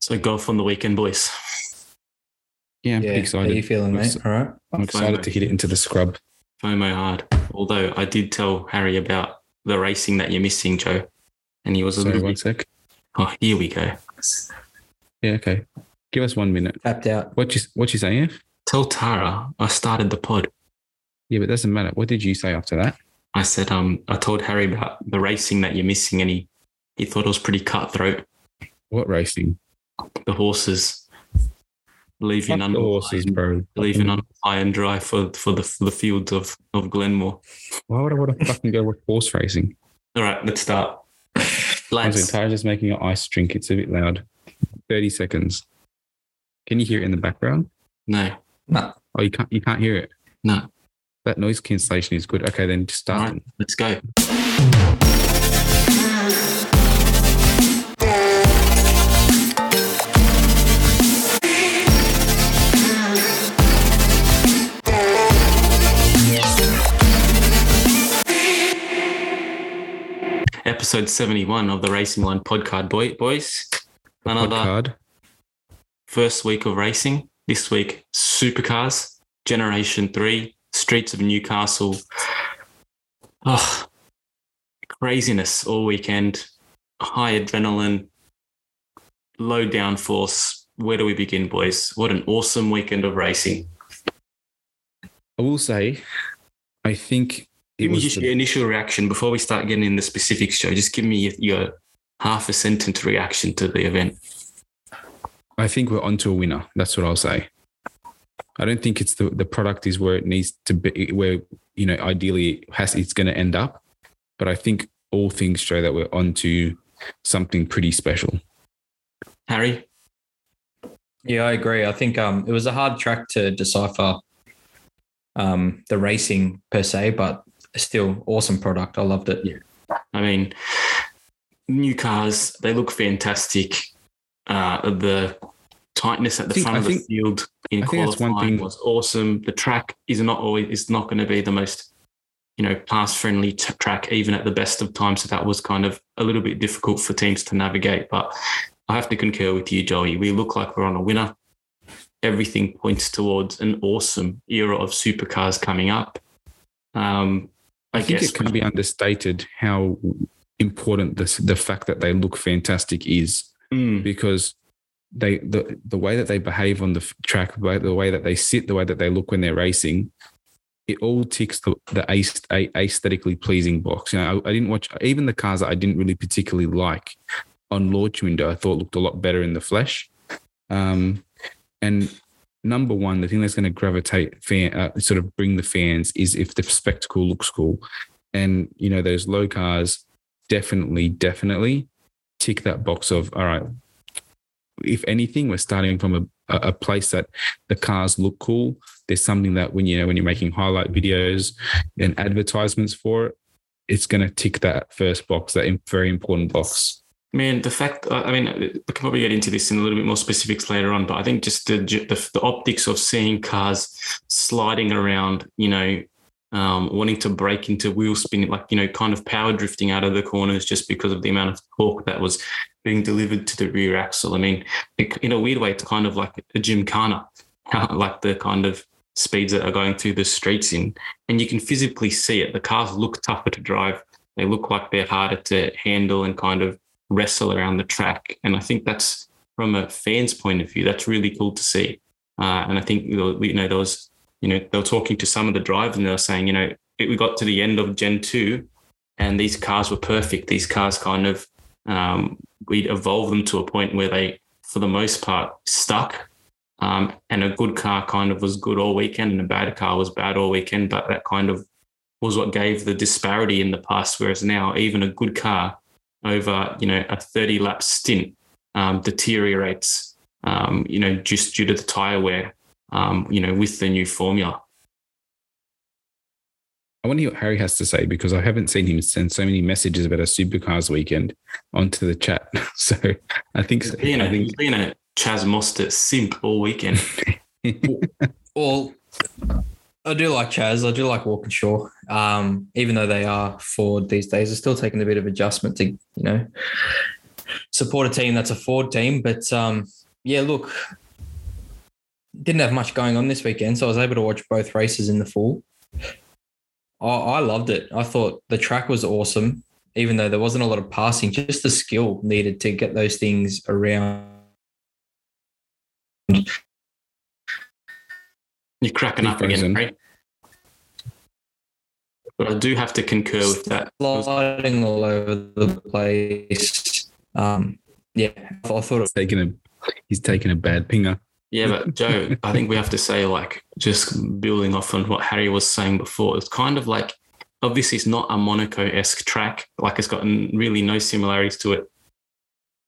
So golf on the weekend, boys. Yeah, I'm Yeah, pretty how you excited. feeling, mate? All right. I'm excited to hit it into the scrub. FOMO hard. Although I did tell Harry about the racing that you're missing, Joe, and he was a Sorry, little one bit. sec. Oh, here we go. Yeah, okay. Give us one minute. Tapped out. What you what you saying? Ev? Tell Tara I started the pod. Yeah, but it doesn't matter. What did you say after that? I said, um, I told Harry about the racing that you're missing, and he he thought it was pretty cutthroat. What racing? The horses leaving Fuck under the horses, bro. leaving on high and dry for for the for the fields of of Glenmore. Why would I want to fucking go with horse racing? All right, let's start. One Lads, second, Tara's just making an ice drink. It's a bit loud. 30 seconds. Can you hear it in the background? no, No. Oh, you can't you can't hear it. no. That noise cancellation is good. Okay, then just start. right, let's go. Episode 71 of the Racing Line podcast, boy, boys. Another Card. first week of racing. This week, supercars, Generation 3, Streets of Newcastle. Oh, craziness all weekend. High adrenaline, low downforce. Where do we begin, boys? What an awesome weekend of racing. I will say, I think Give me just the- your initial reaction before we start getting in the specifics, Joe. Just give me your, your half a sentence reaction to the event. I think we're onto a winner. That's what I'll say. I don't think it's the the product is where it needs to be, where you know ideally it has it's going to end up. But I think all things show that we're onto something pretty special. Harry? Yeah, I agree. I think um, it was a hard track to decipher um, the racing per se, but still awesome product. I loved it. Yeah. I mean, new cars, they look fantastic. Uh, the tightness at the think- front I of the think- field in I qualifying thing- was awesome. The track is not always is not going to be the most, you know, pass friendly t- track even at the best of times. So that was kind of a little bit difficult for teams to navigate. But I have to concur with you, Joey. We look like we're on a winner. Everything points towards an awesome era of supercars coming up. Um, I, I, think guess it can be understated how important this the fact that they look fantastic is Mm, because they the the way that they behave on the track, the way, that they sit, the way that they look when they're racing, it all ticks the the aesthetically pleasing box. You know, I, I didn't watch even the cars that I didn't really particularly like on launch window. I thought looked a lot better in the flesh. Um, and number one, the thing that's going to gravitate fan, uh, sort of bring the fans is if the spectacle looks cool, and you know those low cars definitely, definitely tick that box of all right. If anything, we're starting from a, a place that the cars look cool. There's something that when you know when you're making highlight videos and advertisements for it, it's going to tick that first box, that very important box. Man, the fact, I I mean, we can probably get into this in a little bit more specifics later on, but I think just the, the, the optics of seeing cars sliding around, you know, um, wanting to break into wheel spin, like, you know, kind of power drifting out of the corners just because of the amount of torque that was being delivered to the rear axle. I mean, in a weird way, it's kind of like a gymkhana, like the kind of speeds that are going through the streets in. And you can physically see it. The cars look tougher to drive. They look like they're harder to handle and kind of wrestle around the track. And I think that's from a fan's point of view, that's really cool to see. Uh, and I think you know, there was you know they were talking to some of the drivers and they were saying you know it, we got to the end of Gen two, and these cars were perfect. These cars kind of um, we'd evolved them to a point where they, for the most part, stuck. Um, and a good car kind of was good all weekend, and a bad car was bad all weekend. But that kind of was what gave the disparity in the past. Whereas now, even a good car over you know a 30 lap stint um, deteriorates um, you know just due to the tire wear um, you know with the new formula I want to hear what Harry has to say because I haven't seen him send so many messages about a supercars weekend onto the chat. So I think, he's being, I a, think he's been a Chaz Mostert simp all weekend Well, I do like Chaz. I do like Walkinshaw. Um, even though they are Ford these days, they're still taking a bit of adjustment to, you know, support a team that's a Ford team. But um, yeah, look, didn't have much going on this weekend, so I was able to watch both races in the full. I, I loved it. I thought the track was awesome, even though there wasn't a lot of passing. Just the skill needed to get those things around. You're cracking up again, right? But I do have to concur with that. Sliding all over the place. Um, yeah, I thought it He's taking a he's taking a bad pinger. Yeah, but Joe, I think we have to say, like, just building off on what Harry was saying before, it's kind of like, obviously, it's not a Monaco esque track. Like, it's got really no similarities to it,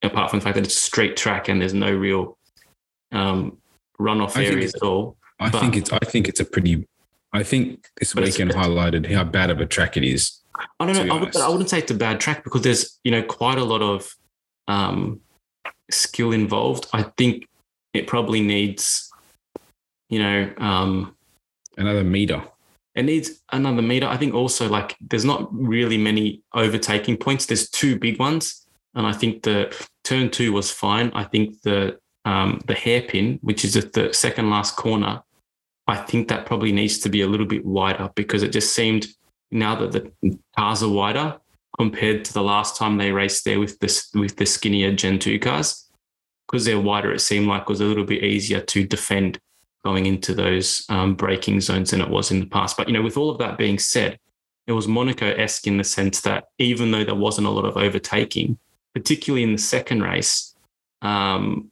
apart from the fact that it's a straight track and there's no real um, runoff I think areas at all. I But- think it's I think it's a pretty I think this But weekend highlighted how bad of a track it is. I don't know. I, would, I wouldn't say it's a bad track because there's you know quite a lot of um, skill involved. I think it probably needs, you know, um, Another meter. it needs another meter. I think also like there's not really many overtaking points. There's two big ones, and I think the turn two was fine. I think the um, the hairpin, which is at the second last corner, I think that probably needs to be a little bit wider because it just seemed now that the cars are wider compared to the last time they raced there with this with the skinnier Gen two cars, because they're wider, it seemed like it was a little bit easier to defend going into those um, braking zones than it was in the past. But you know, with all of that being said, it was Monaco-esque in the sense that even though there wasn't a lot of overtaking, particularly in the second race, um,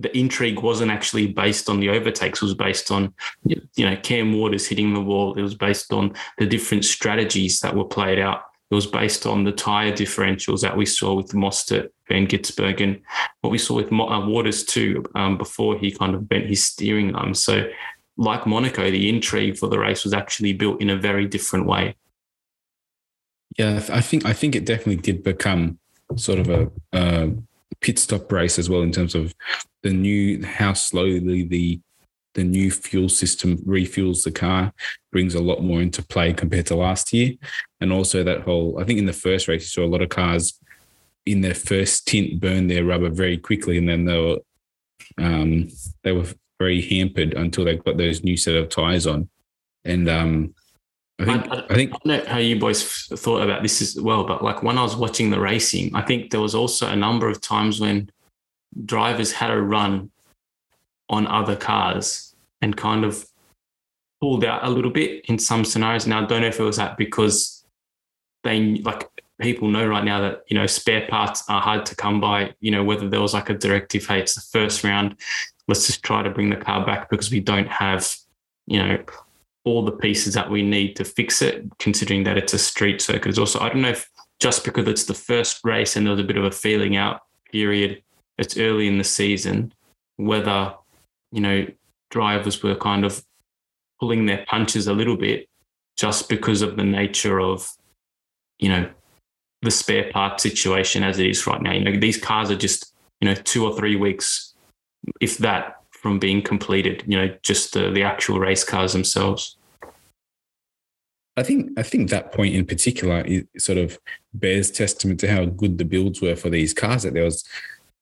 the intrigue wasn't actually based on the overtakes. It was based on you know Cam Waters hitting the wall. It was based on the different strategies that were played out. It was based on the tire differentials that we saw with Mostert, Van Gisbergen, what we saw with uh, Waters too um, before he kind of bent his steering arm. So, like Monaco, the intrigue for the race was actually built in a very different way. Yeah, I think I think it definitely did become sort of a, a pit stop race as well in terms of the new how slowly the the new fuel system refuels the car brings a lot more into play compared to last year, and also that whole I think in the first race you saw a lot of cars in their first tint burn their rubber very quickly, and then they were um, they were very hampered until they got those new set of tires on, and um, I think I- I think I don't know how you boys thought about this as well, but like when I was watching the racing, I think there was also a number of times when drivers had a run on other cars and kind of pulled out a little bit in some scenarios. Now, I don't know if it was that because they like people know right now that you know spare parts are hard to come by. You know whether there was like a directive, hey, it's the first round, let's just try to bring the car back because we don't have you know all the pieces that we need to fix it, considering that it's a street circuit. It's also, I don't know if just because it's the first race and there was a bit of a feeling out period, it's early in the season, whether, you know, drivers were kind of pulling their punches a little bit just because of the nature of, you know, the spare part situation as it is right now. You know, these cars are just, you know, two or three weeks, if that, from being completed, you know, just the, the actual race cars themselves. I think I think that point in particular is sort of bears testament to how good the builds were for these cars. That there was,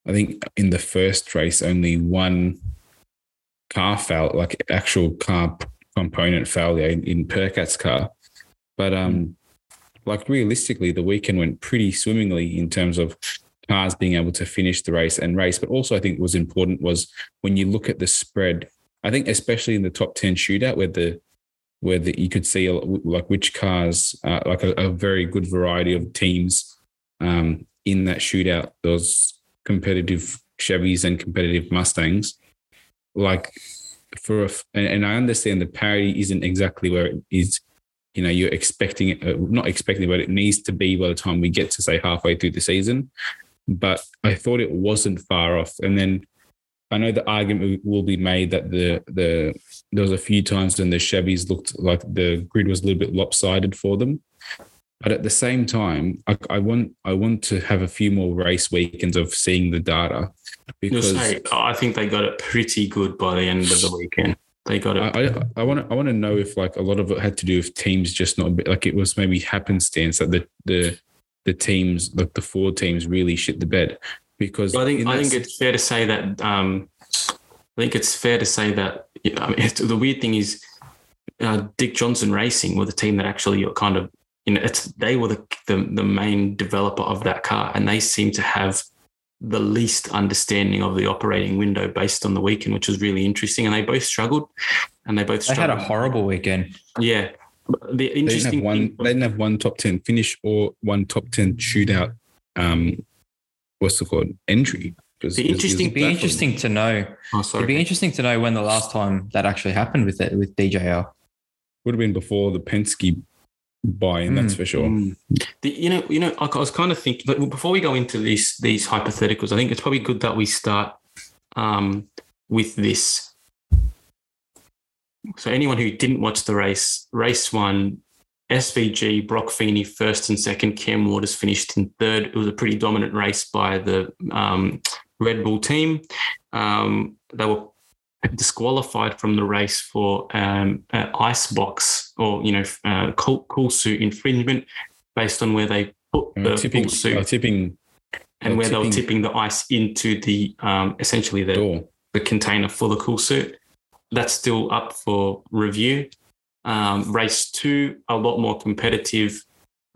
I think, in the first race, only one car failed, like actual car component failure in, in Percat's car. But um, like realistically, the weekend went pretty swimmingly in terms of cars being able to finish the race and race. But also, I think was important was when you look at the spread. I think especially in the top ten shootout, where the where the, you could see like which cars, uh, like a, a very good variety of teams um, in that shootout. Those competitive Chevys and competitive Mustangs, like for a, and, and I understand the parity isn't exactly where it is. You know, you're expecting it, uh, not expecting, but it needs to be by the time we get to say halfway through the season. But I thought it wasn't far off, and then I know the argument will be made that the the there was a few times when the Chevys looked like the grid was a little bit lopsided for them. But at the same time, I, I want I want to have a few more race weekends of seeing the data because say, I think they got it pretty good by the end of the weekend. They got it. I, want to I want to know if like a lot of it had to do with teams just not like it was maybe happenstance that the the the teams, like the four teams, really shit the bed because I think I think it's fair to say that um, I think it's fair to say that you know, I mean, the weird thing is uh, Dick Johnson Racing were the team that actually kind of you know it's they were the, the the main developer of that car and they seem to have the least understanding of the operating window based on the weekend, which was really interesting. And they both struggled, and they both They had a horrible weekend. yeah. The interesting they didn't interesting have one. thing- They didn't have one top ten finish or one top ten shootout. Um, what's it called? Entry. It was- The it was- it was interesting- It'd be interesting to know. oh, It'd be interesting to know when the last time that actually happened with it with DJR. Would have been before the Penske buy-in. That's Mm. for sure. Mm. The, you know, you know, I was kind of thinking like, before we go into these these hypotheticals, I think it's probably good that we start um, with this. So, anyone who didn't watch the race, race one, SVG, Brock Feeney first and second, Cam Waters finished in third. It was a pretty dominant race by the um, Red Bull team. Um, they were disqualified from the race for um, uh, ice box or you know uh, cool, cool suit infringement based on where they put were the tipping, cool suit they tipping and were where they were tipping- tipping the ice into the um, essentially the, door. the container for the cool suit. That's still up for review. Um, race two, a lot more competitive.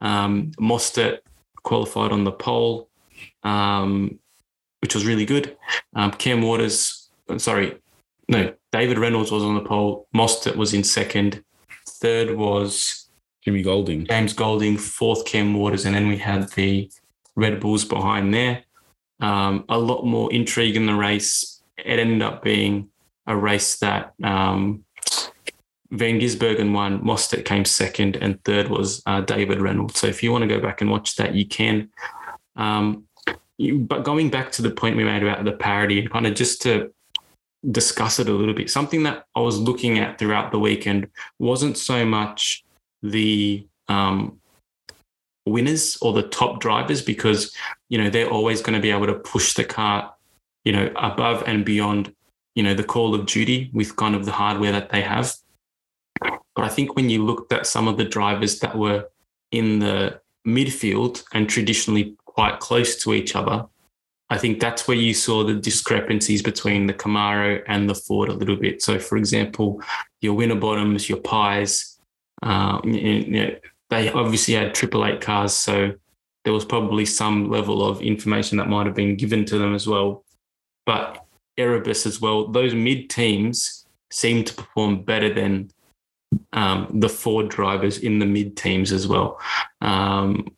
Um, Mostert qualified on the pole, um, which was really good. Um, Cam Waters, uh, sorry, no, David Reynolds was on the pole. Mostert was in second. Third was Jimmy Golding. James Golding, fourth Cam Waters, and then we had the Red Bulls behind there. Um, a lot more intrigue in the race. It ended up being a race that um, Van Gisbergen won, Mostert came second, and third was uh, David Reynolds. So if you want to go back and watch that, you can. Um, you, but going back to the point we made about the parody and kind of just to discuss it a little bit, something that I was looking at throughout the weekend wasn't so much the um, winners or the top drivers because you know they're always going to be able to push the car you know above and beyond you know the call of duty with kind of the hardware that they have. But i think when you looked at some of the drivers that were in the midfield and traditionally quite close to each other i think that's where you saw the discrepancies between the camaro and the ford a little bit so for example your winterbottoms your Pyes uh, you know, they obviously had triple eight cars, so there was probably some level of information that might have been given to them as well. But Erebus as well, those mid teams seem to perform better than um, the Ford drivers in the mid teams as well. Um,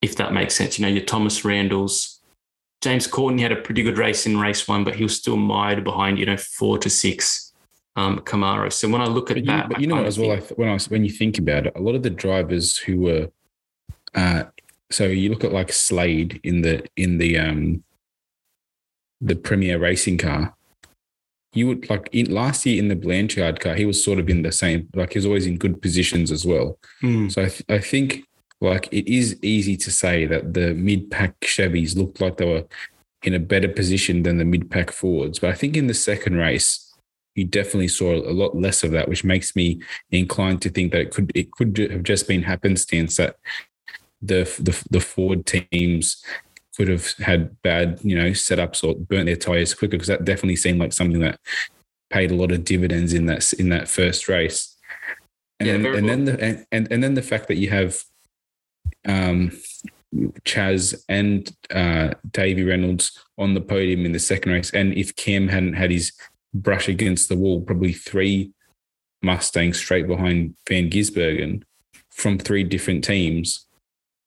if that makes sense, you know, your Thomas Randles, James Courtney had a pretty good race in race one, but he was still mired behind, you know, four to six um, Camaro. So when I look at But you, that, but you know kind what, of as well, I think- th- when I when you think about it, a lot of the drivers who were, uh, so you look at like Slade in the in the um, the PremiAir racing car. You would like in last year in the Blanchard car, he was sort of in the same, like he was always in good positions as well. Hmm. So I, th- I think like it is easy to say that the mid pack Chevys looked like they were in a better position than the mid pack Fords. But I think in the second race, you definitely saw a lot less of that, which makes me inclined to think that it could it could have just been happenstance that the the, the Ford teams could have had bad you know setups or burnt their tires quicker because that definitely seemed like something that paid a lot of dividends in that in that first race. And Yeah, then and then the and, and and then the fact that you have um Chaz and uh, Davey Reynolds on the podium in the second race. And if Cam hadn't had his brush against the wall, probably three Mustangs straight behind Van Gisbergen from three different teams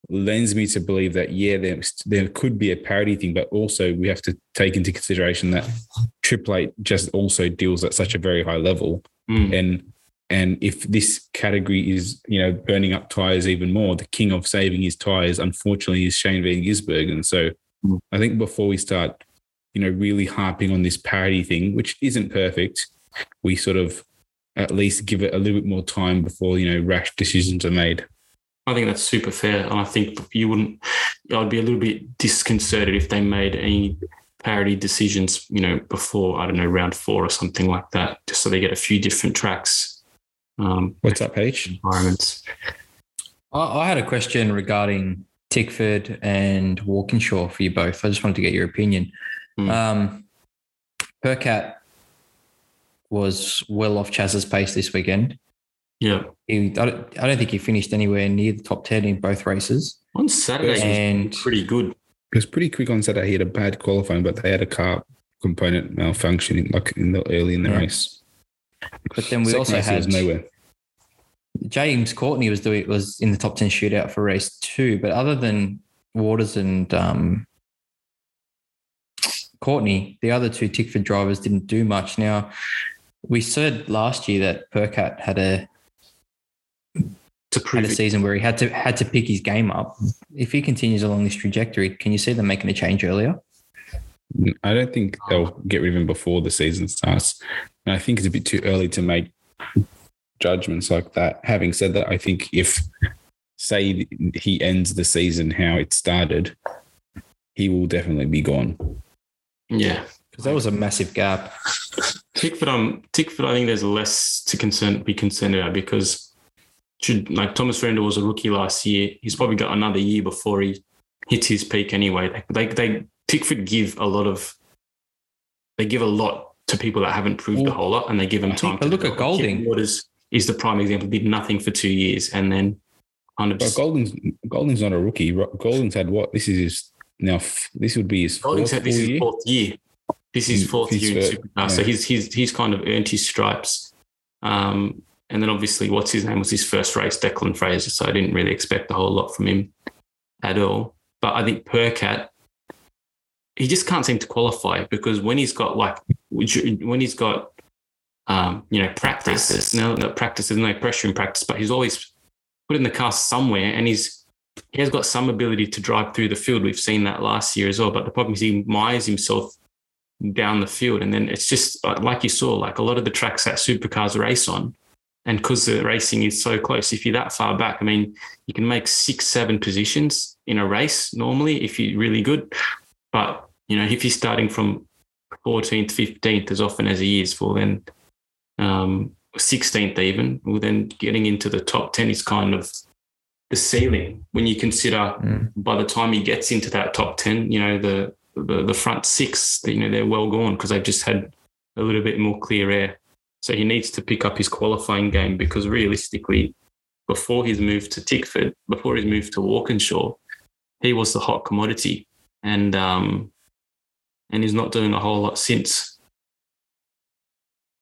lends me to believe that, yeah, there, there could be a parity thing, but also we have to take into consideration that Triple Eight just also deals at such a very high level Hmm. and and if this category is you know burning up tires even more, the king of saving his tires, unfortunately, is Shane Van Gisbergen. So Mm. I think before we start, you know, really harping on this parity thing, which isn't perfect, we sort of at least give it a little bit more time before you know rash decisions are made. I think that's super fair, and I think you wouldn't. I'd be a little bit disconcerted if they made any parity decisions, you know, before I don't know round four or something like that, just so they get a few different tracks, um, What's up, H? environments. I, I had a question regarding Tickford and Walkinshaw for you both. I just wanted to get your opinion. Hmm. Um, Percat was well off Chaz's pace this weekend. Yeah. He, I, don't, I don't think he finished anywhere near the top 10 in both races. On Saturday, And- he was pretty good. It was pretty quick on Saturday. He had a bad qualifying, but they had a car component malfunction in, like in the early in the Yeah. race. But then we also race, he was had nowhere. James Courtney was doing was in the top 10 shootout for race two. But other than Waters and um, Courtney, the other two Tickford drivers didn't do much. Now, we said last year that Percat had a To had a season where he had to had to pick his game up. If he continues along this trajectory, can you see them making a change earlier? I don't think they'll get rid of him before the season starts. And I think it's a bit too early to make judgments like that. Having said that, I think if, say, he ends the season how it started, he will definitely be gone. Yeah. Because that was a massive gap. Tickford, um, Tickford, I think there's less to concern be concerned about because should like Thomas Randle was a rookie last year. He's probably got another year before he hits his peak anyway. They they Tickford give a lot of they give a lot to people that haven't proved a whole lot and they give them I time but look at. Golding. Kevin Waters is the prime example, did nothing for two years and then kind of But just Golding's Golding's not a rookie. Ro- Golding's had what? This is his now. This would be his Golding fourth said this is year. fourth year. This is Mm, fourth his year in fir- Supercar. So he's he's he's kind of earned his stripes. Um, and then obviously, what's his name was his first race, Declan Fraser. So I didn't really expect a whole lot from him at all. But I think Percat, he just can't seem to qualify because when he's got like when he's got um, you know practice, no, no practice. There's no pressure in practice, but he's always put in the car somewhere, and he's he has got some ability to drive through the field. We've seen that last year as well. But the problem is he mires himself down the field, and then it's just uh, like you saw, like a lot of the tracks that supercars race on, and because the racing is so close, if you're that far back, I mean, you can make six, seven positions in a race normally if you're really good. But you know, if you're starting from 14th, 15th, as often as he is, for then um, 16th even, well then getting into the top 10 is kind of the ceiling when you consider Mm. by the time he gets into that top 10 you know the the, the front six you know they're well gone because they've just had a little bit more clear air so he needs to pick up his qualifying game because realistically before his move to tickford before his move to walkinshaw he was the hot commodity and um and he's not doing a whole lot since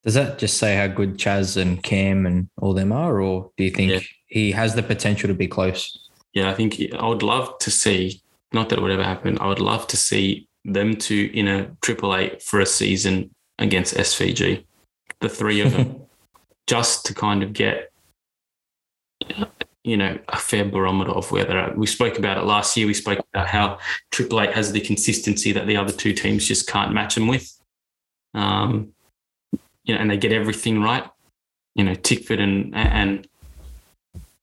Does that just say how good Chaz and Cam and all them are, or do you think Yeah. he has the potential to be close? yeah, I think I would love to see, not that it would ever happen, I would love to see them two in a Triple Eight for a season against SVG, the three of them, just to kind of get, you know, a fair barometer of where they're at. We spoke about it last year. We spoke about how Triple Eight has the consistency that the other two teams just can't match them with. Um, you know, and they get everything right. You know, Tickford and and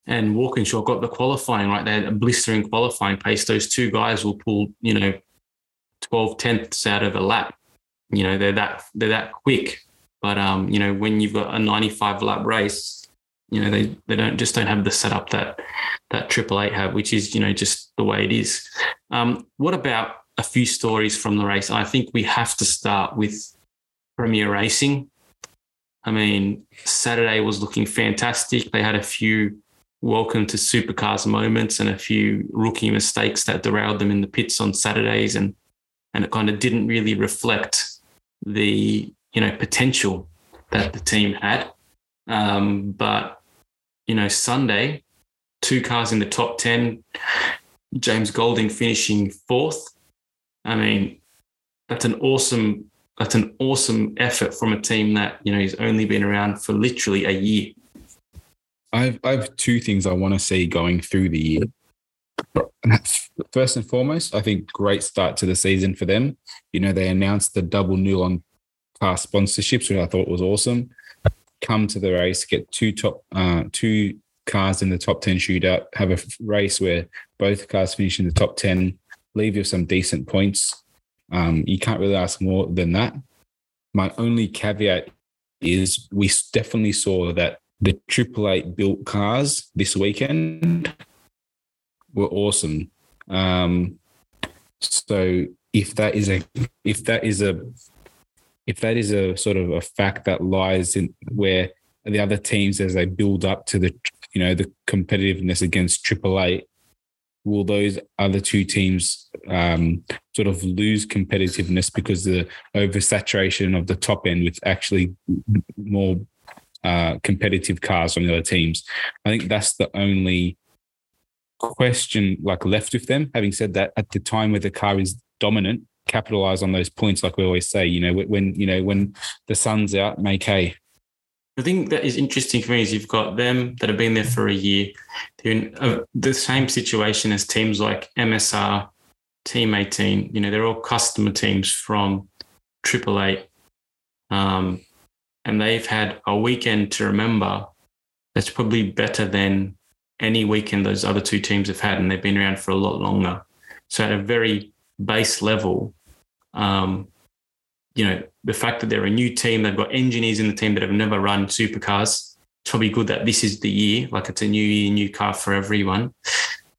and Walkinshaw got the qualifying right there, a blistering qualifying pace. Those two guys will pull, you know, 12 tenths out of a lap. You know, they're that they're that quick. But um, you know, when you've got a 95 lap race, you know, they they don't just don't have the setup that that Triple Eight have, which is, you know, just the way it is. Um, what about a few stories from the race? I think we have to start with PremiAir Racing. I mean, Saturday was looking fantastic. They had a few welcome to supercars moments and a few rookie mistakes that derailed them in the pits on Saturdays and and it kind of didn't really reflect the you know potential that the team had um, but you know Sunday two cars in the top 10 James Golding finishing fourth I mean that's an awesome that's an awesome effort from a team that you know has only been around for literally a year I've I have two things I want to see going through the year. First and foremost, I think great start to the season for them. You know, they announced the double Nulon car sponsorships, which I thought was awesome. Come to the race, get two top uh, two cars in the top ten shootout, have a race where both cars finish in the top ten, leave you some decent points. Um, you can't really ask more than that. My only caveat is we definitely saw that the Triple Eight built cars this weekend were awesome. Um, so if that is a if that is a if that is a sort of a fact that lies in where the other teams as they build up to the you know the competitiveness against AAA, will those other two teams um, sort of lose competitiveness because the oversaturation of the top end with actually more uh, competitive cars on the other teams? I think that's the only question like left with them. Having said that, at the time where the car is dominant, capitalize on those points, like we always say. You know, when you know when the sun's out, make hay. The thing that is interesting for me is you've got them that have been there for a year. They're in uh, the same situation as teams like MSR, Team 18. You know, they're all customer teams from AAA. Um, and they've had a weekend to remember that's probably better than any weekend those other two teams have had. And they've been around for a lot longer. So at a very base level, um, you know, the fact that they're a new team, they've got engineers in the team that have never run supercars. It's probably good that this is the year, like it's a new year, new car for everyone.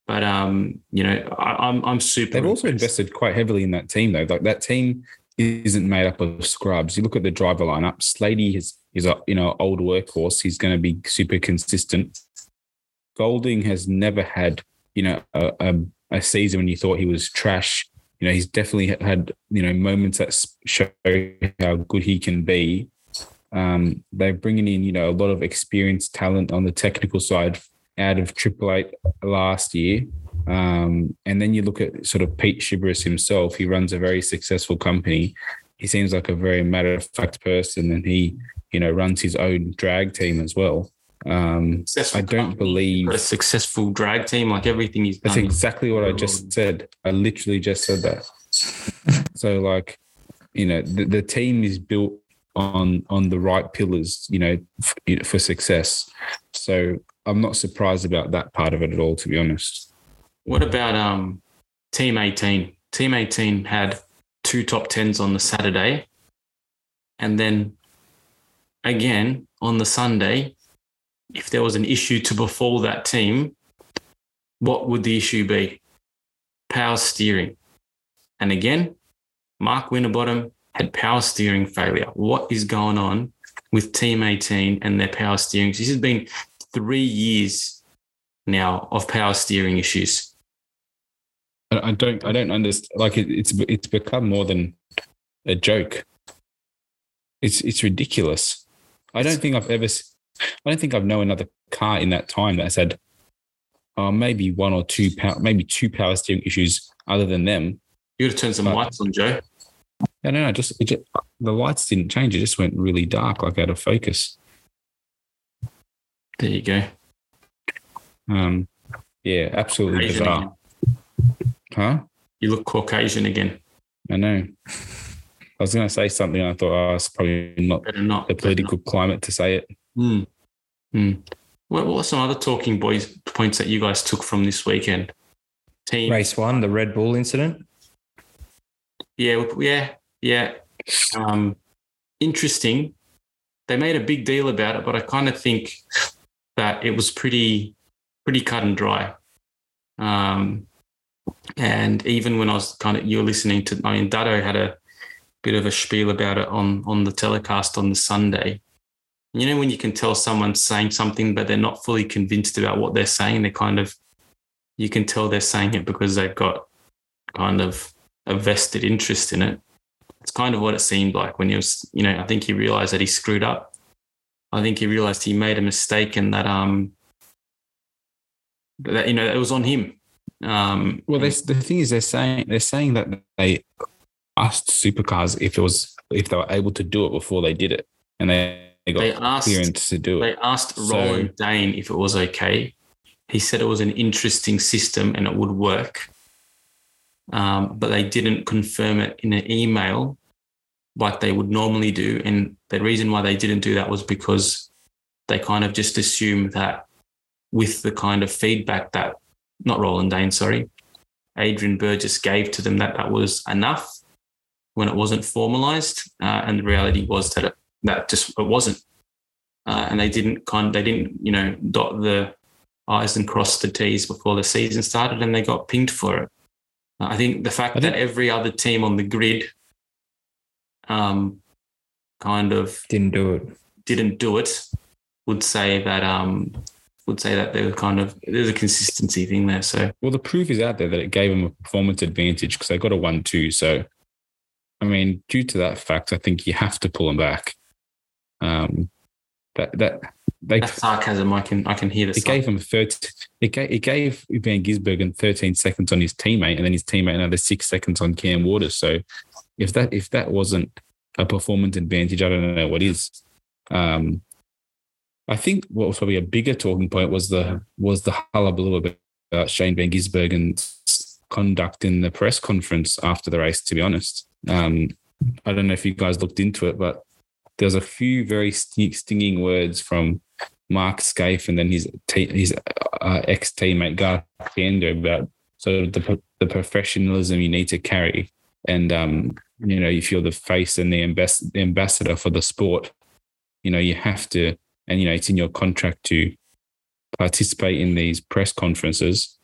But um, you know, I, am I'm, I'm super. They've also invested quite heavily in that team, though. Like that team isn't made up of scrubs. You look at the driver lineup. Slady is is a you know old workhorse. He's going to be super consistent. Golding has never had you know a, a, a season when you thought he was trash you know, he's definitely had, you know, moments that show how good he can be. Um, they're bringing in, you know, a lot of experienced talent on the technical side out of Triple Eight last year. Um, and then you look at sort of Pete Xiberras himself. He runs a very successful company. He seems like a very matter of fact person, and he, you know, runs his own drag team as well. Um, I don't believe a successful drag team, like everything he's That's exactly what I just said. I literally just said that. so, like, you know, the, the team is built on on the right pillars, you know, f- for success. So, I'm not surprised about that part of it at all, to be honest. What about um, Team 18? Team 18 had two top tens on the Saturday, and then again on the Sunday if there was an issue to befall that team, what would the issue be? Power steering. And again, Mark Winterbottom had power steering failure. What is going on with Team 18 and their power steering? This has been three years now of power steering issues. I don't, I don't understand. Like it, it's, it's become more than a joke. It's, it's ridiculous. I don't think I've ever I don't think I've known another car in that time that has had uh, maybe one or two power, maybe two power steering issues other than them. You got to turn some but, lights on, Joe. No, no, no. Just, just, the lights didn't change. It just went really dark, like out of focus. There you go. Um, yeah, absolutely Caucasian bizarre. Again. Huh? You look Caucasian again. I know. I was going to say something. I thought, oh, it's probably not, not the political not. climate to say it. Mm. Mm. What, what were some other talking boys points that you guys took from this weekend? Team race one, the Red Bull incident. Yeah, yeah, yeah. Um, interesting. They made a big deal about it, but I kind of think that it was pretty, pretty cut and dry. Um, and even when I was kind of you were listening to, I mean, Dado had a bit of a spiel about it on on the telecast on the Sunday, you know, when you can tell someone's saying something, but they're not fully convinced about what they're saying, they're kind of, you can tell they're saying it because they've got kind of a vested interest in it. It's kind of what it seemed like when he was, you know, I think he realized that he screwed up. I think he realized he made a mistake and that, um, that, you know, it was on him. Um, well, the thing is, they're saying, they're saying that they asked supercars if it was, if they were able to do it before they did it. And they, they got they asked, clearance to do it. They asked Roland Dane if it was okay. He said it was an interesting system and it would work. Um, but they didn't confirm it in an email like they would normally do. And the reason why they didn't do that was because they kind of just assumed that with the kind of feedback that, not Roland Dane, sorry, Adrian Burgess gave to them that that was enough when it wasn't formalized. Uh, and the reality was that it that just it wasn't. Uh, and they didn't kind they didn't you know dot the i's and cross the t's before the season started and they got pinged for it I think the fact that every other team on the grid um, kind of Didn't do it. didn't do it would say that um, would say that they were kind of there's a consistency thing there. So Well, the proof is out there that it gave them a performance advantage because they got a one-two. So, I mean, due to that fact, I think you have to pull them back. Um, that that they that's sarcasm. I can I can hear the it gave him 13, it gave it gave Van Gisbergen 13 seconds on his teammate, and then his teammate another six seconds on Cam Waters. So, if that if that wasn't a performance advantage, I don't know what is. Um, I think what was probably a bigger talking point was the was the hullabaloo about about Shane Van Gisbergen's conduct in the press conference after the race. To be honest, um, I don't know if you guys looked into it, but there's a few very stinging words from Mark Skaife and then his his uh, ex teammate Garth about sort of the the professionalism you need to carry, and um, you know if you're the face and the, ambas- ambassador for the sport, you know you have to, and you know it's in your contract to participate in these press conferences,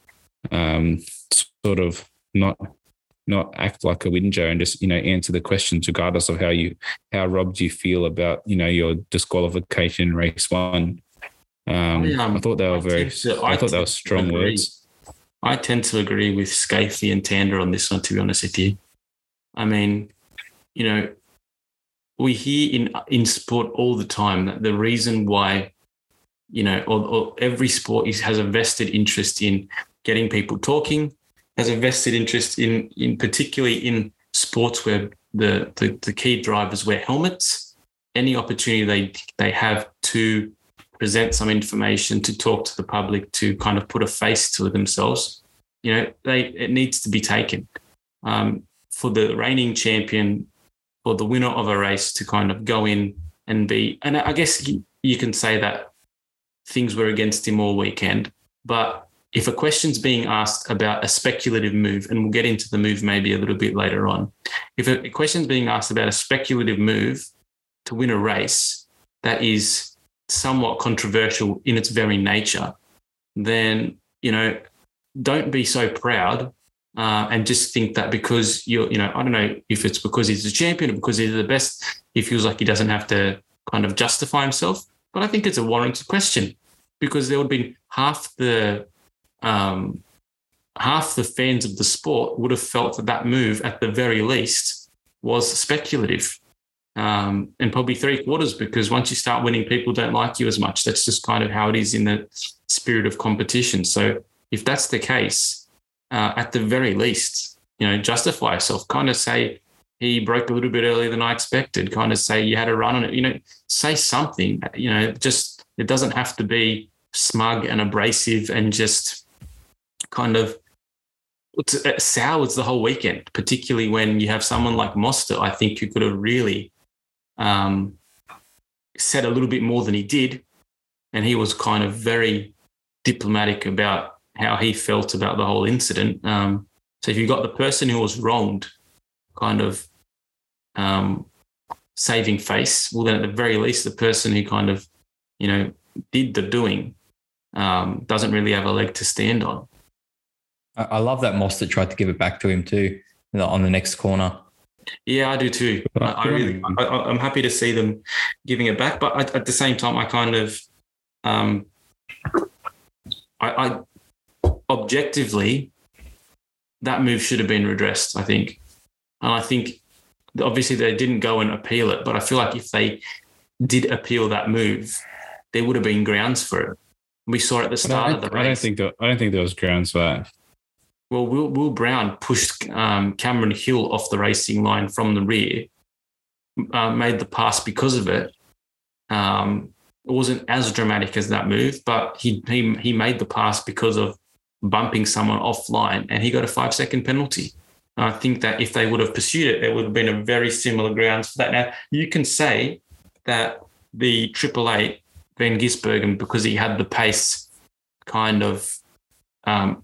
um, sort of not not act like a whinger and just you know answer the questions regardless of how you how robbed you feel about you know your disqualification race one. Um, I, um, I thought they were I very. to- I, I thought they were strong words. I tend to agree with Skaifey and Tander on this one, to be honest with you. I mean, you know, we hear in in sport all the time that the reason why, you know, or, or every sport is, has a vested interest in getting people talking, has a vested interest in in particularly in sports where the the, the key drivers wear helmets. Any opportunity they they have to present some information, to talk to the public, to kind of put a face to themselves, you know, they it needs to be taken. Um, for the reigning champion or the winner of a race to kind of go in and be, and I guess you, you can say that things were against him all weekend, but if a question's being asked about a speculative move, and we'll get into the move maybe a little bit later on, if a question's being asked about a speculative move to win a race that is somewhat controversial in its very nature, then you know, don't be so proud uh, and just think that because you're, you know, I don't know if it's because he's a champion or because he's the best, he feels like he doesn't have to kind of justify himself. But I think it's a warranted question because there would be half the um, half the fans of the sport would have felt that that move, at the very least, was speculative. Um, and probably three quarters because once you start winning, people don't like you as much. That's just kind of how it is in the spirit of competition. So if that's the case, uh, at the very least, you know, justify yourself. Kind of say he broke a little bit earlier than I expected. Kind of say you had a run on it. You know, say something. You know, just it doesn't have to be smug and abrasive and just kind of sours the whole weekend. Particularly when you have someone like Moster, I think who could have really um, said a little bit more than he did, and he was kind of very diplomatic about how he felt about the whole incident. Um, so if you've got the person who was wronged kind of um, saving face, well, then at the very least, the person who kind of, you know, did the doing um, doesn't really have a leg to stand on. I, I love that Mostert tried to give it back to him too you know, on the next corner. Yeah, I do too. I, I really, I, I'm happy to see them giving it back, but at, at the same time, I kind of, um, I, I objectively, that move should have been redressed. I think, and I think obviously they didn't go and appeal it, but I feel like if they did appeal that move, there would have been grounds for it. We saw at the start of the race. I don't think that, I don't think there was grounds for that. Well, Will, Will Brown pushed um, Cameron Hill off the racing line from the rear, uh, made the pass because of it. Um, it wasn't as dramatic as that move, but he, he he made the pass because of bumping someone offline, and he got a five second penalty. I think that if they would have pursued it, there would have been a very similar grounds for that. Now you can say that the Triple Eight Van Gisbergen, because he had the pace, kind of um,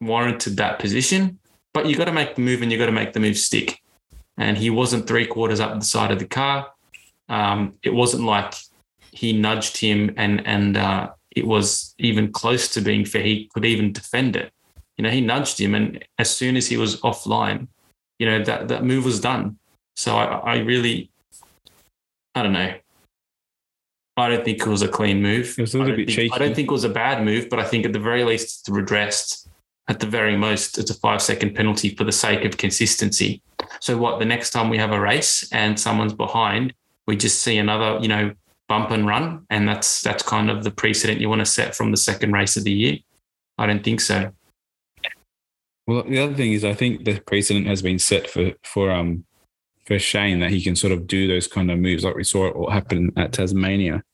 warranted that position, but you got to make the move and you got to make the move stick. And he wasn't three quarters up the side of the car. Um, it wasn't like he nudged him and and uh, it was even close to being fair. He could even defend it. You know, he nudged him, and as soon as he was offline, you know that that move was done. So I, I really, I don't know. I don't think it was a clean move. It was a little bit think, I don't think it was a bad move, but I think at the very least it's redressed. At the very most, it's a five second penalty for the sake of consistency. So what? The next time we have a race and someone's behind, we just see another, you know, bump and run, and that's that's kind of the precedent you want to set from the second race of the year. I don't think so. Well, the other thing is, I think the precedent has been set for for um for Shane that he can sort of do those kind of moves, like we saw it all happen at Tasmania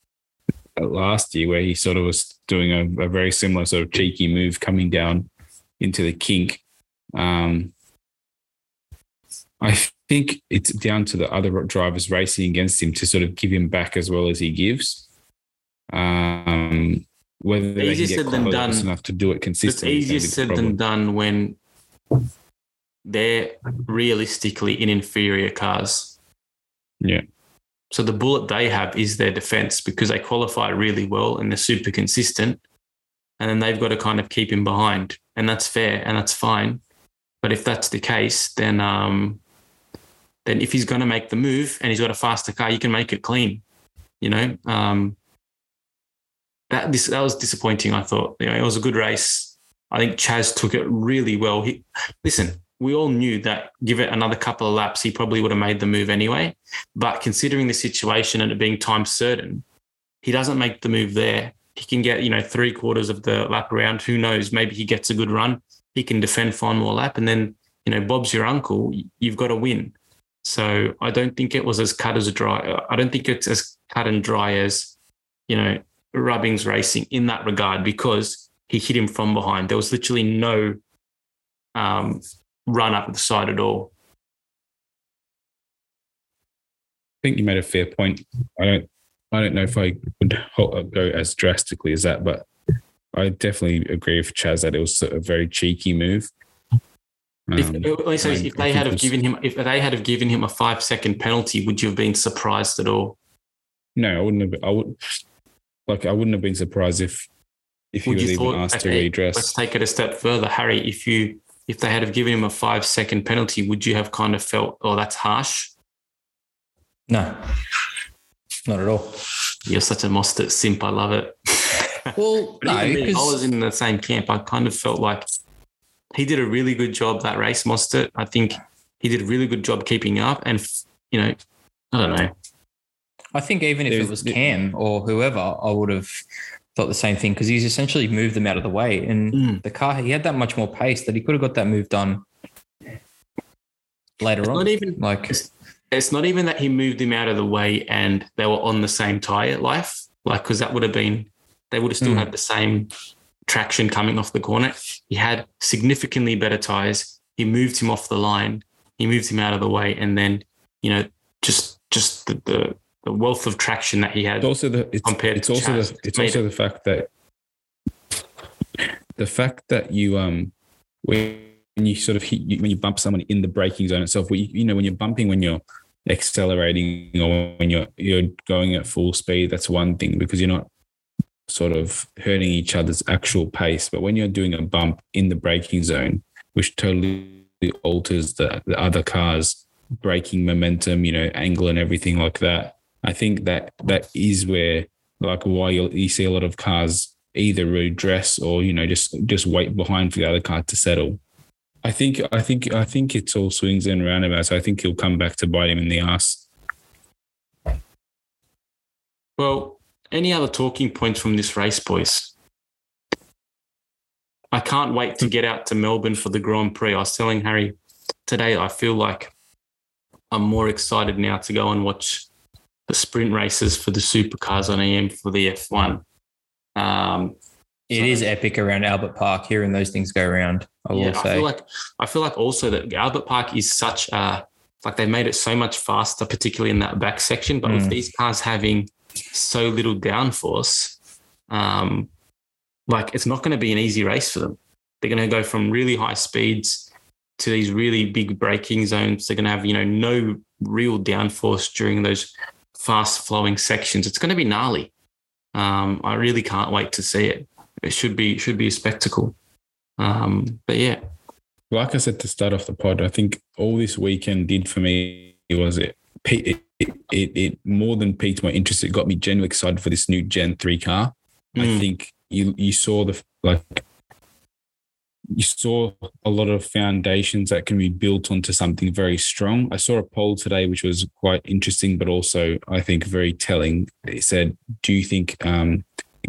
last year, where he sort of was doing a, a very similar sort of cheeky move coming down into the kink. Um, I think it's down to the other drivers racing against him to sort of give him back as well as he gives. Um, whether they Easier said than done. enough to do it It's consistently. is easier gonna be the said than done when they're realistically in inferior cars. Yeah. So the bullet they have is their defense because they qualify really well and they're super consistent. And then they've got to kind of keep him behind. And that's fair and that's fine. But if that's the case, then um then if he's going to make the move and he's got a faster car, you can make it clean. You know, um, that this that was disappointing. I thought you know it was a good race. I think Chaz took it really well. He listen. We all knew that give it another couple of laps, he probably would have made the move anyway. But considering the situation and it being time certain, he doesn't make the move there. He can get you know three quarters of the lap around. Who knows? Maybe he gets a good run. He can defend one more lap, and then you know Bob's your uncle. You've got to win. So I don't think it was as cut as a dry. I don't think it's as cut and dry as you know Rubbings racing in that regard because he hit him from behind. There was literally no um, run up the side at all. I think you made a fair point. I don't, I don't know if I would go as drastically as that, but I definitely agree with Chaz that it was a very cheeky move. If, Um, let me say this, I- if they had have given him, if they had have given him a five second penalty, would you have been surprised at all? no, I wouldn't have. I would like. I wouldn't have been surprised if if he Would was you even thought, asked to redress. let's take it a step further, Harry. If you if they had have given him a five second penalty, would you have kind of felt, oh, that's harsh? No, not at all. You're such a Mostert simp. I love it. Well, no, even me, I was in the same camp. I kind of felt like he did a really good job that race, Mostert. I think he did a really good job keeping up. And, you know, I don't know. I think even if There's- it was Cam or whoever, I would have thought the same thing because he's essentially moved them out of the way. And Mm. the car, he had that much more pace that he could have got that move done later It's on. not even like, it's not even that he moved him out of the way and they were on the same tire life. Like, because that would have been, they would have still Mm. had the same traction coming off the corner. He had significantly better tires. He moved him off the line. He moved him out of the way, and then you know, just just the the, the wealth of traction that he had. It's also the it's, compared it's to also Chaz, the it's also the fact that the fact that you um when you sort of hit when you bump someone in the braking zone itself, you, you know when you're bumping when you're accelerating or when you're you're going at full speed, that's one thing because you're not sort of hurting each other's actual pace. But when you're doing a bump in the braking zone, which totally alters the, the other cars braking momentum, you know, angle and everything like that. I think that that is where like why you see a lot of cars either redress or you know just just wait behind for the other car to settle. I think I think I think it's all swings and roundabouts. I think he'll come back to bite him in the ass. Well, any other talking points from this race, boys? I can't wait to get out to Melbourne for the Grand Prix. I was telling Harry today, I feel like I'm more excited now to go and watch the sprint races for the supercars on EM for the F1. Um, it is epic around Albert Park hearing those things go around. I will yeah, I feel like I feel like also that Albert Park is such a like they made it so much faster, particularly in that back section. But with Mm. these cars having so little downforce, um, like it's not going to be an easy race for them. They're going to go from really high speeds to these really big braking zones. They're going to have you know no real downforce during those fast flowing sections. It's going to be gnarly. Um, I really can't wait to see it. It should be should be a spectacle. Um, but yeah, like I said to start off the pod, I think all this weekend did for me was it it, it, it, it more than piqued my interest. It got me genuinely excited for this new Gen 3 car. I Mm. think you you saw the like you saw a lot of foundations that can be built onto something very strong. I saw a poll today which was quite interesting, but also I think very telling. It said, "Do you think?" Um,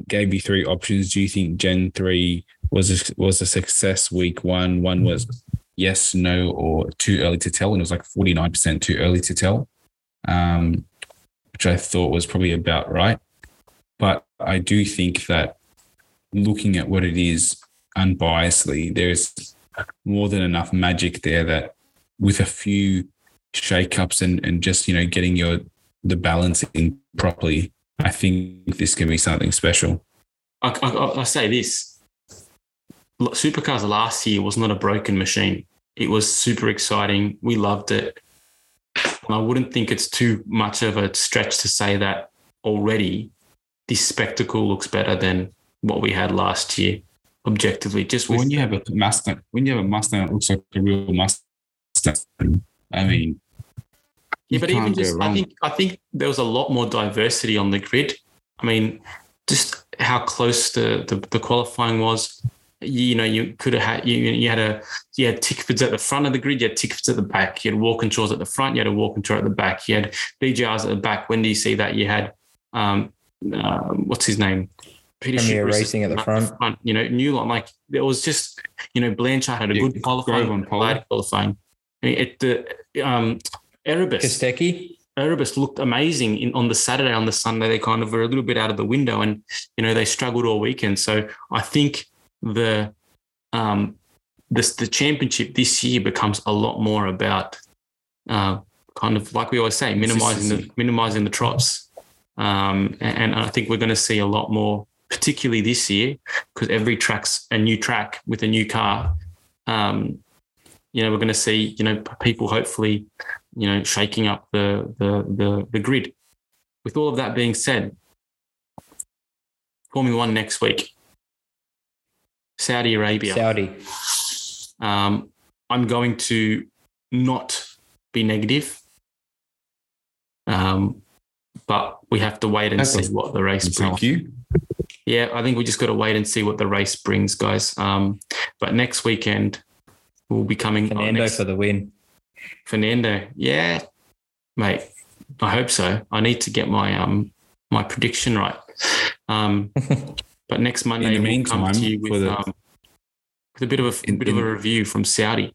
gave you three options. Do you think Gen three was a, was a success week one? One was yes, no, or too early to tell, and it was like forty nine percent too early to tell, um, which I thought was probably about right. But I do think that looking at what it is unbiasedly, there's more than enough magic there that with a few shakeups and and just you know getting your the balance in properly, I think this can be something special. I, I, I say this: Supercars last year was not a broken machine. It was super exciting. We loved it. And I wouldn't think it's too much of a stretch to say that already this spectacle looks better than what we had last year, objectively. Just with when you have a Mustang, when you have a Mustang that looks like a real Mustang, I mean, Yeah, but even just, I think, I think there was a lot more diversity on the grid. I mean, just how close the the, the qualifying was. You know, you could have had you, you had a you had Tickfords at the front of the grid, you had Tickfords at the back, you had Walk and at the front, you had a Walk and at the back, you had BJRs at the back. When do you see that? You had um, uh, what's his name? Peter PremiAir Schiff Racing at the front. You know, Newline, like there was just you know Blanchard had a Yeah, good Grove qualifying, on pole. bad qualifying. I mean, it the um, Erebus. Kostecki. Erebus looked amazing in, on the Saturday. On the Sunday, they kind of were a little bit out of the window, and you know they struggled all weekend. So I think the um, this the championship this year becomes a lot more about uh, kind of like we always say, minimizing the minimizing the trots. Um, and, and I think we're going to see a lot more, particularly this year, because every track's a new track with a new car. Um, you know, we're going to see, you know, people hopefully, you know, shaking up the the the, the grid. With all of that being said, Formula One next week, Saudi Arabia. Saudi. Um, I'm going to not be negative, um, but we have to wait and That's a- see what the race brings. thank you. Yeah, I think we just got to wait and see what the race brings, guys. Um, but next weekend we'll be coming. Fernando next- for the win. Fernando, yeah, mate. I hope so. I need to get my um my prediction right. Um, but next Monday the we'll come meantime, to you with the- um with a bit of a In- bit of a review from Saudi.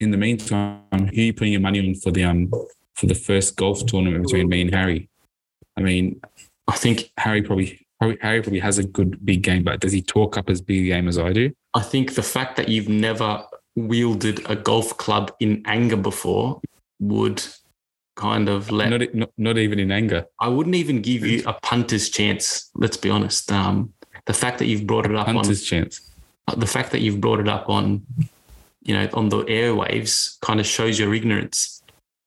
In the meantime, who are you putting your money on for the um for the first golf tournament between me and Harry? I mean, I think Harry probably Harry Harry probably has a good big game, but does he talk up as big a game as I do? I think the fact that you've never wielded a golf club in anger before would kind of let Not, not not even in anger. I wouldn't even give you a punter's chance. Let's be honest. Um, the fact that you've brought it up Hunter's chance. on the fact that you've brought it up on, you know, on the airwaves kind of shows your ignorance.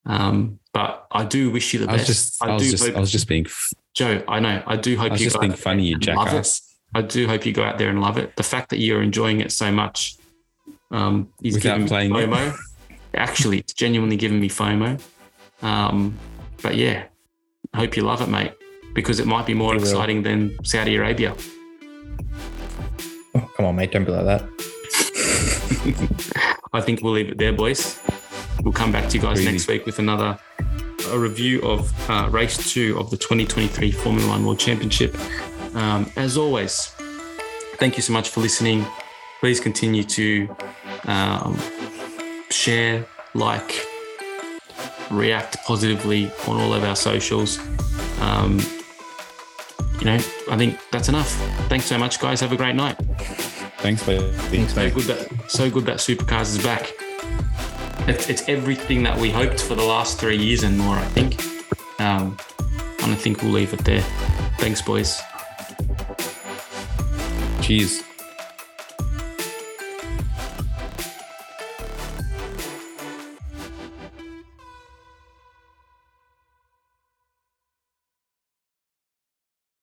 Um, but I do wish you the I best. just I, I was do just hope, I was just being Joe. I know. I do I hope was you just being funny, you jackass. I do hope you go out there and love it. The fact that you're enjoying it so much um, is Without giving playing me it. FOMO. Actually, it's genuinely giving me FOMO. Um, but yeah, I hope you love it, mate, because it might be more You will. exciting than Saudi Arabia. Oh, come on, mate. Don't be like that. I think we'll leave it there, boys. We'll come back to you guys next week with another a review of uh, race two of the 2023 Formula One World Championship. Um, as always, thank you so much for listening. Please continue to um, share, like, react positively on all of our socials. Um, you know, I think that's enough. Thanks so much, guys. Have a great night. Thanks, baby. Thanks, So good that so good that Supercars is back. It's, it's everything that we hoped for the last three years and more. I think, um, and I think we'll leave it there. Thanks, boys. Cheers.